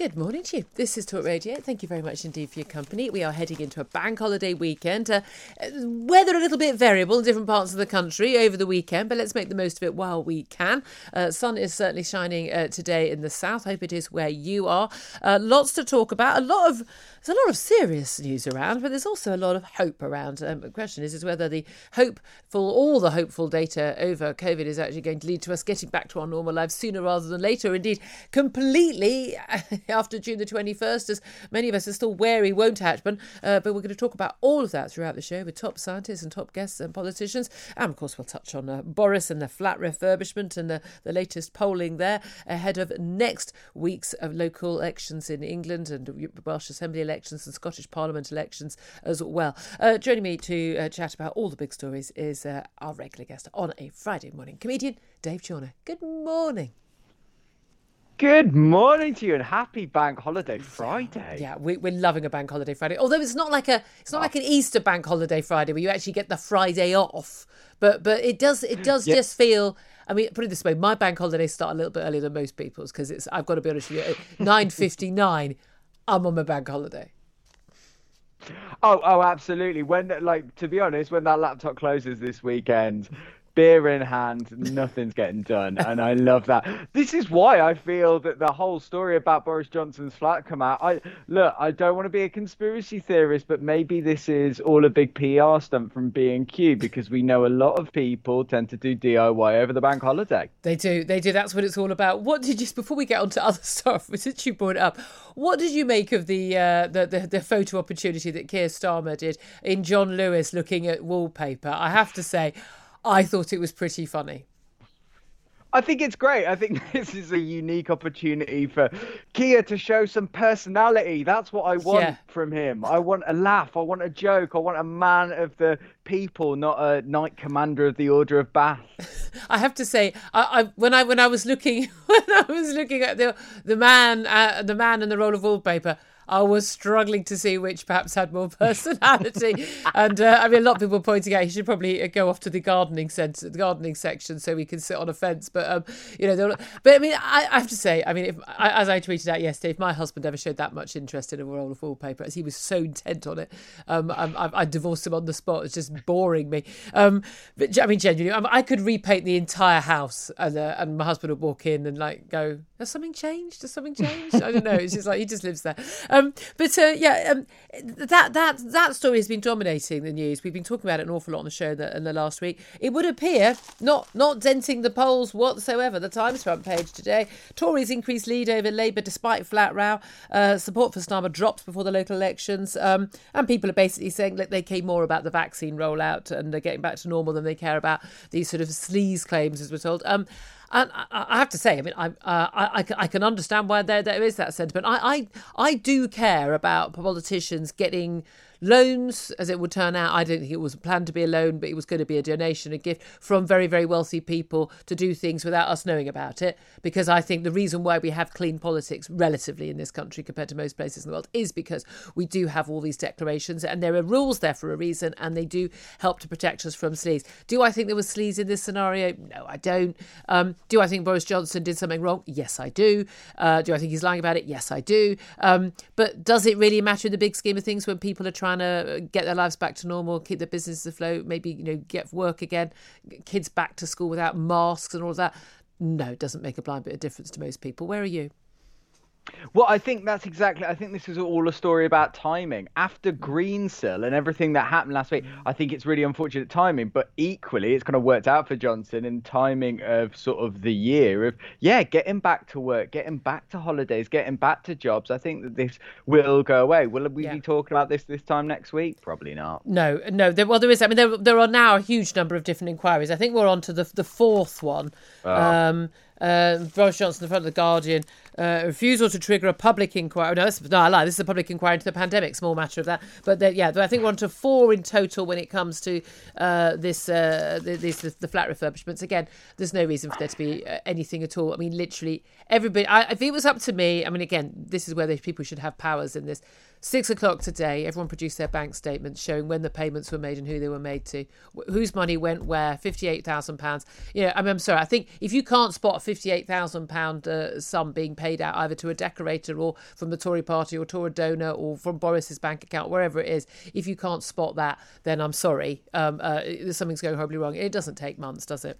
Good morning to you. This is Talk Radio. Thank you very much indeed for your company. We are heading into a bank holiday weekend. Uh, weather a little bit variable in different parts of the country over the weekend, but let's make the most of it while we can. Uh, sun is certainly shining uh, today in the south. I hope it is where you are. Uh, lots to talk about. A lot of there's a lot of serious news around, but there's also a lot of hope around. Um, the question is, is whether the hopeful, all the hopeful data over COVID is actually going to lead to us getting back to our normal lives sooner rather than later. Indeed, completely after June the 21st, as many of us are still wary, won't happen. Uh, but we're going to talk about all of that throughout the show with top scientists and top guests and politicians. And of course, we'll touch on uh, Boris and the flat refurbishment and the, the latest polling there ahead of next week's of local elections in England and Welsh Assembly elections and Scottish Parliament elections as well. Uh, joining me to uh, chat about all the big stories is uh, our regular guest on a Friday morning, comedian Dave Chawner. Good morning. Good morning to you and happy Bank Holiday Friday. Yeah, we, are loving a Bank Holiday Friday. Although it's not like a it's not oh. like an Easter Bank Holiday Friday where you actually get the Friday off. But but it does it does yeah. just feel. I mean, put it this way: my bank holidays start a little bit earlier than most people's because it's. I've got to be honest with you. Nine fifty nine, I'm on my bank holiday. Oh, oh, absolutely. When, like, to be honest, when that laptop closes this weekend, beer in hand, nothing's getting done, and I love that. This is why I feel that the whole story about Boris Johnson's flat come out. I look, I don't want to be a conspiracy theorist, but maybe this is all a big PR stunt from B&Q because we know a lot of people tend to do DIY over the bank holiday. They do, they do. That's what it's all about. What did you? Before we get on to other stuff, since you brought it up, what did you make of the uh, the, the the photo opportunity that Keir Starmer did in John Lewis looking at wallpaper? I have to say. I thought it was pretty funny. I think it's great. I think this is a unique opportunity for Keir to show some personality. That's what I want yeah. from him. I want a laugh. I want a joke. I want a man of the people, not a knight commander of the Order of Bath. I have to say, I, I, when I when I was looking when I was looking at the the man uh, the man in the roll of wallpaper, I was struggling to see which perhaps had more personality. and uh, I mean, a lot of people pointing out he should probably go off to the gardening centre, the gardening section, so we can sit on a fence. But um, you know, but I mean, I, I, have to say, I mean, if, as I tweeted out yesterday, if my husband ever showed that much interest in a roll of wallpaper, as he was so intent on it, um, I, I divorced him on the spot. It's just boring me. Um, but I mean, genuinely, I, I could repaint the entire house, and uh, and my husband would walk in and like go, "Has something changed? Has something changed?" I don't know. It's just like he just lives there. Um, um, but uh, yeah, um, that that that story has been dominating the news. We've been talking about it an awful lot on the show in the last week. It would appear not not denting the polls whatsoever. The Times front page today: Tories increase lead over Labour despite flat row. Uh, support for Starmer drops before the local elections, um, and people are basically saying that they care more about the vaccine rollout and they're getting back to normal than they care about these sort of sleaze claims, as we're told. Um, and I, I have to say, I mean, I, uh, I, I, can understand why there there is that sentiment. I, I, I do care about politicians getting loans, as it would turn out. I don't think it was planned to be a loan, but it was going to be a donation, a gift from very, very wealthy people to do things without us knowing about it. Because I think the reason why we have clean politics relatively in this country compared to most places in the world is because we do have all these declarations and there are rules there for a reason and they do help to protect us from sleaze. Do I think there was sleaze in this scenario? No, I don't. Um, do I think Boris Johnson did something wrong? Yes, I do. Uh, do I think he's lying about it? Yes, I do. Um, but does it really matter in the big scheme of things when people are trying to get their lives back to normal, keep their businesses afloat, maybe you know get work again, kids back to school without masks and all of that? No, it doesn't make a blind bit of difference to most people. Where are you? Well, I think that's exactly. I think this is all a story about timing. After Greensill and everything that happened last week, I think it's really unfortunate timing. But equally, it's kind of worked out for Johnson in timing of sort of the year of yeah, getting back to work, getting back to holidays, getting back to jobs. I think that this will go away. Will we yeah. be talking about this this time next week? Probably not. No, no. There, well, there is. I mean, there there are now a huge number of different inquiries. I think we're on to the the fourth one. Oh. Um, uh, Boris Johnson, in front of the Guardian, uh, refusal to trigger a public inquiry. No, no, I lie. This is a public inquiry into the pandemic. Small matter of that. But yeah, I think we're on to four in total when it comes to uh, this, uh, this, the flat refurbishments. Again, there's no reason for there to be uh, anything at all. I mean, literally everybody. I, if it was up to me, I mean, again, this is where people should have powers in this. Six o'clock today, everyone produced their bank statements showing when the payments were made and who they were made to, whose money went where. Fifty-eight thousand pounds. You know, I I'm sorry. I think if you can't spot a fifty-eight thousand pound uh, sum being paid out either to a decorator or from the Tory party or to a donor or from Boris's bank account, wherever it is, if you can't spot that, then I'm sorry. Um, uh, something's going horribly wrong. It doesn't take months, does it?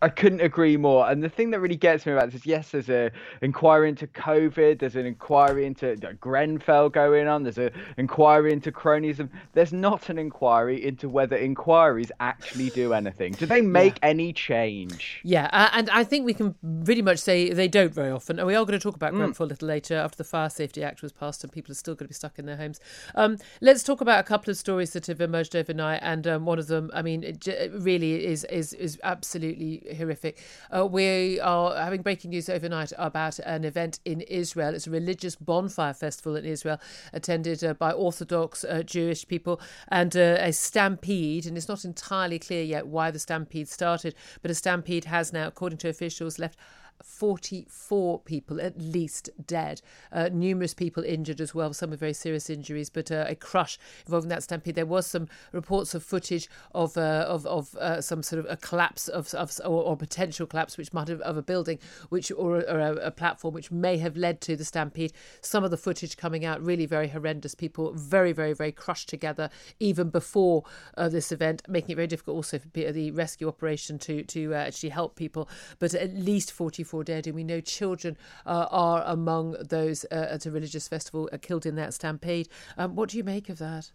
I couldn't agree more. And the thing that really gets me about this is yes, there's an inquiry into COVID, there's an inquiry into Grenfell going on, there's an inquiry into cronyism. There's not an inquiry into whether inquiries actually do anything. Do they make yeah. any change? Yeah, uh, and I think we can pretty much say they don't very often. And we are going to talk about mm. Grenfell a little later after the Fire Safety Act was passed and people are still going to be stuck in their homes. Um, let's talk about a couple of stories that have emerged overnight. And um, one of them, I mean, it, it really is, is, is absolutely horrific. Uh, we are having breaking news overnight about an event in Israel. It's a religious bonfire festival in Israel, attended uh, by Orthodox uh, Jewish people, and uh, a stampede. And it's not entirely clear yet why the stampede started, but a stampede has now, according to officials, left 44 people at least dead, uh, numerous people injured as well, some with very serious injuries, but uh, a crush involving that stampede. There was some reports of footage of uh, of, of uh, some sort of a collapse of, of or, or, potential collapse, which might have of a building, which or, or a, a, platform, which may have led to the stampede. Some of the footage coming out really very horrendous. People very very very crushed together even before uh, this event, making it very difficult also for the rescue operation to to uh, actually help people. But at least 44 dead, and we know children uh, are among those uh, at a religious festival uh, killed in that stampede. Um, what do you make of that?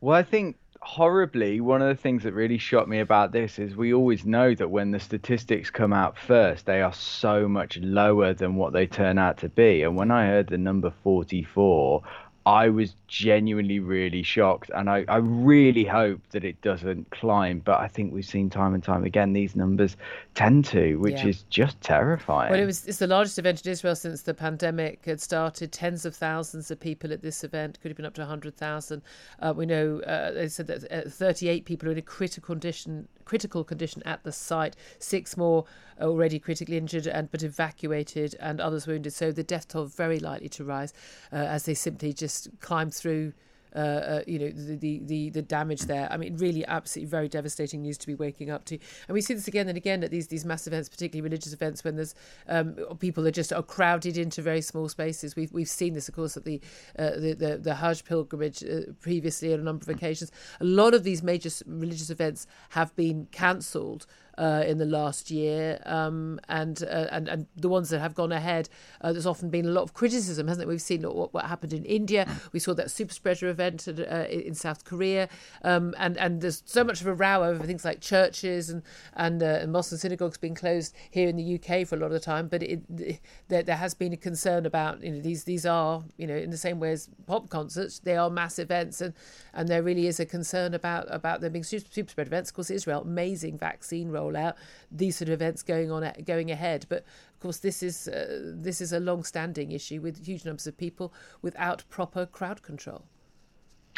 Well, I think horribly, one of the things that really shocked me about this is we always know that when the statistics come out first, they are so much lower than what they turn out to be. And when I heard the number 44, I was genuinely really shocked, and I, I really hope that it doesn't climb. But I think we've seen time and time again these numbers tend to, which yeah. is just terrifying. Well, it was it's the largest event in Israel since the pandemic had started. Tens of thousands of people at this event could have been up to hundred thousand. Uh, we know uh, they said that uh, 38 people are in a critical condition critical condition at the site. Six more already critically injured and but evacuated, and others wounded. So the death toll very likely to rise uh, as they simply just climb through uh, uh, you know the, the, the damage there. I mean, really, absolutely very devastating news to be waking up to. And we see this again and again at these these mass events, particularly religious events, when there's um, people are just are crowded into very small spaces. We've we've seen this, of course, at the uh, the, the, the Hajj pilgrimage uh, previously on a number of occasions. A lot of these major religious events have been cancelled uh, in the last year, um, and, uh, and and the ones that have gone ahead, uh, there's often been a lot of criticism, hasn't it? We've seen what, what happened in India. We saw that super spreader event at, uh, in South Korea, um, and and there's so much of a row over things like churches and and, uh, and Muslim synagogues being closed here in the UK for a lot of the time. But it, it, there, there has been a concern about you know these these are you know in the same way as pop concerts, they are mass events, and and there really is a concern about about them being super, super spread events. Of course, Israel amazing vaccine role rollout, these sort of events going on going ahead. But of course, this is uh, this is a long-standing issue with huge numbers of people without proper crowd control.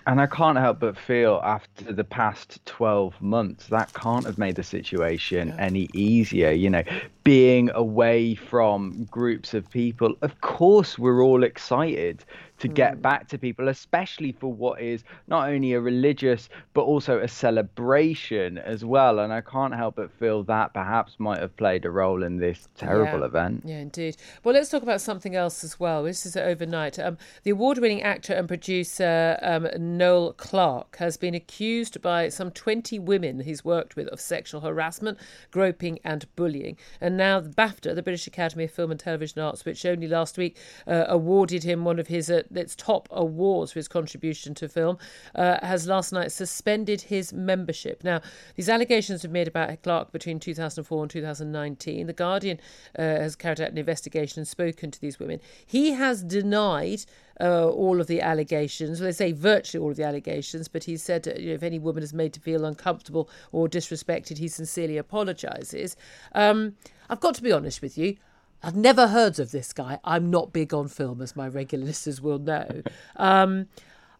And I can't help but feel after the past 12 months, that can't have made the situation yeah. any easier. You know, being away from groups of people, of course, we're all excited to get mm. back to people, especially for what is not only a religious but also a celebration as well. And I can't help but feel that perhaps might have played a role in this terrible yeah. event. Yeah, indeed. Well, let's talk about something else as well. This is overnight. Um, the award winning actor and producer um, Noel Clarke has been accused by some 20 women he's worked with of sexual harassment, groping, and bullying. And now the BAFTA, the British Academy of Film and Television Arts, which only last week uh, awarded him one of his uh, its top awards for his contribution to film, uh, has last night suspended his membership. Now, these allegations were made about Clarke between 2004 and 2019. The Guardian uh, has carried out an investigation and spoken to these women. He has denied uh, all of the allegations. Well, they say virtually all of the allegations, but he said uh, you know, if any woman is made to feel uncomfortable or disrespected, he sincerely apologises. Um, I've got to be honest with you. I've never heard of this guy. I'm not big on film, as my regular listeners will know. Um,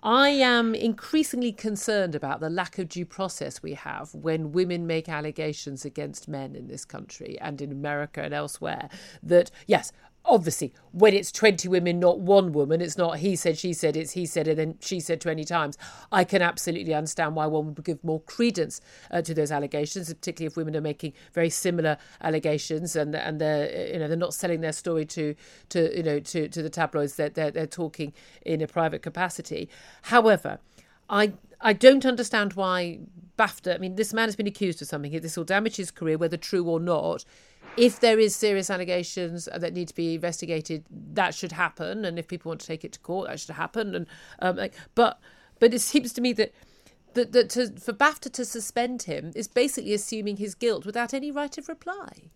I am increasingly concerned about the lack of due process we have when women make allegations against men in this country and in America and elsewhere. That, yes, obviously when it's 20 women not one woman it's not he said she said it's he said and then she said 20 times i can absolutely understand why one would give more credence uh, to those allegations particularly if women are making very similar allegations and and they're you know they're not selling their story to to you know to to the tabloids that they're, they're talking in a private capacity however i I don't understand why BAFTA. I mean, this man has been accused of something. This will damage his career, whether true or not if there is serious allegations that need to be investigated, that should happen. And if people want to take it to court, that should happen. And um, like, but but it seems to me that that, that to, for BAFTA to suspend him is basically assuming his guilt without any right of reply.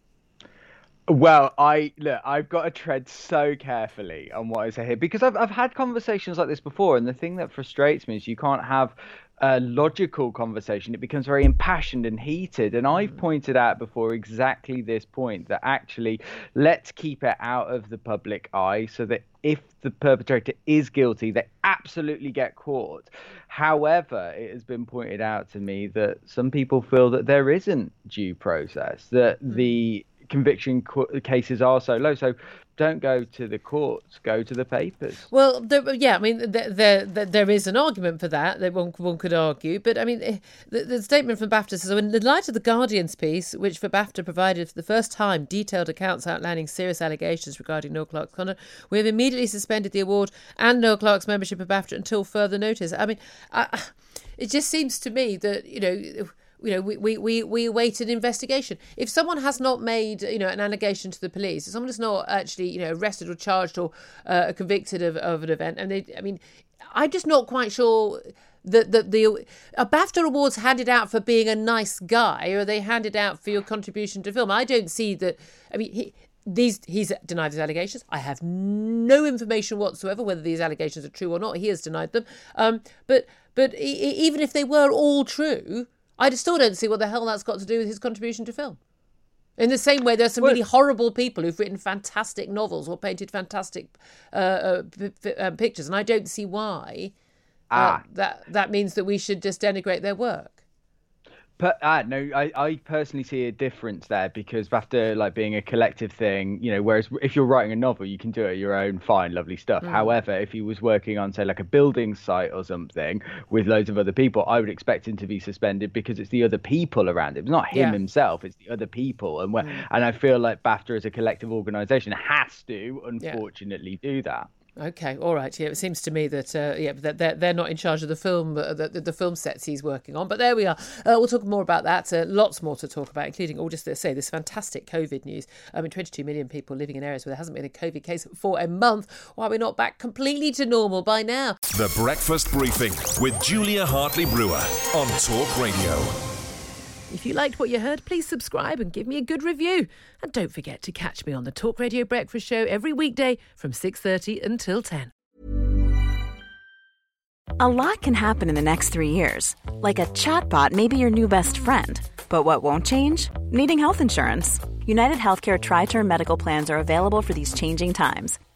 Well, I look, I've got to tread so carefully on what I say here because I've I've had conversations like this before, and the thing that frustrates me is you can't have a logical conversation. It becomes very impassioned and heated. And I've mm. pointed out before exactly this point that actually let's keep it out of the public eye so that if the perpetrator is guilty, they absolutely get caught. However, it has been pointed out to me that some people feel that there isn't due process, that mm. the conviction cases are so low. So don't go to the courts, go to the papers. Well, yeah, I mean, there, there, there is an argument for that that one, one could argue. But I mean, eh, the, the statement from BAFTA says, in the light of the Guardian's piece, which for BAFTA provided for the first time detailed accounts outlining serious allegations regarding Noel Clarke's conduct, we have immediately suspended the award and Noel Clarke's membership of BAFTA until further notice. I mean, I, it just seems to me that, you know, you know, we, we, we, we await an investigation. If someone has not made, you know, an allegation to the police, if someone is not actually, you know, arrested or charged or uh, convicted of, of an event, and they, I mean, I'm just not quite sure that the, the a BAFTA awards handed out for being a nice guy, or they handed out for your contribution to film? I don't see that. I mean, he, these he's denied his allegations. I have no information whatsoever whether these allegations are true or not. He has denied them. Um, but but even if they were all true, I still don't see what the hell that's got to do with his contribution to film. In the same way, there are some well, really horrible people who've written fantastic novels or painted fantastic uh, uh, p- p- uh, pictures, and I don't see why uh, ah. that that means that we should just denigrate their work. But uh, no, I, I personally see a difference there because after like being a collective thing, you know, whereas if you're writing a novel, you can do it your own, fine, lovely stuff. Mm. However, if he was working on say like a building site or something with loads of other people, I would expect him to be suspended because it's the other people around him. It's not him yeah. himself, it's the other people. And where, mm. and I feel like BAFTA as a collective organisation has to, unfortunately, yeah. do that. Okay, all right. Yeah, it seems to me that uh, yeah, that they're, they're not in charge of the film, uh, the, the film sets he's working on. But there we are. Uh, we'll talk more about that. Uh, lots more to talk about, including all just to say this fantastic COVID news. I mean, 22 million people living in areas where there hasn't been a COVID case for a month. Why are we not back completely to normal by now? The Breakfast Briefing with Julia Hartley Brewer on Talk Radio. If you liked what you heard, please subscribe and give me a good review. And don't forget to catch me on the Talk Radio Breakfast Show every weekday from 6:30 until 10. A lot can happen in the next 3 years. Like a chatbot may be your new best friend. But what won't change? Needing health insurance. United Healthcare tri-term medical plans are available for these changing times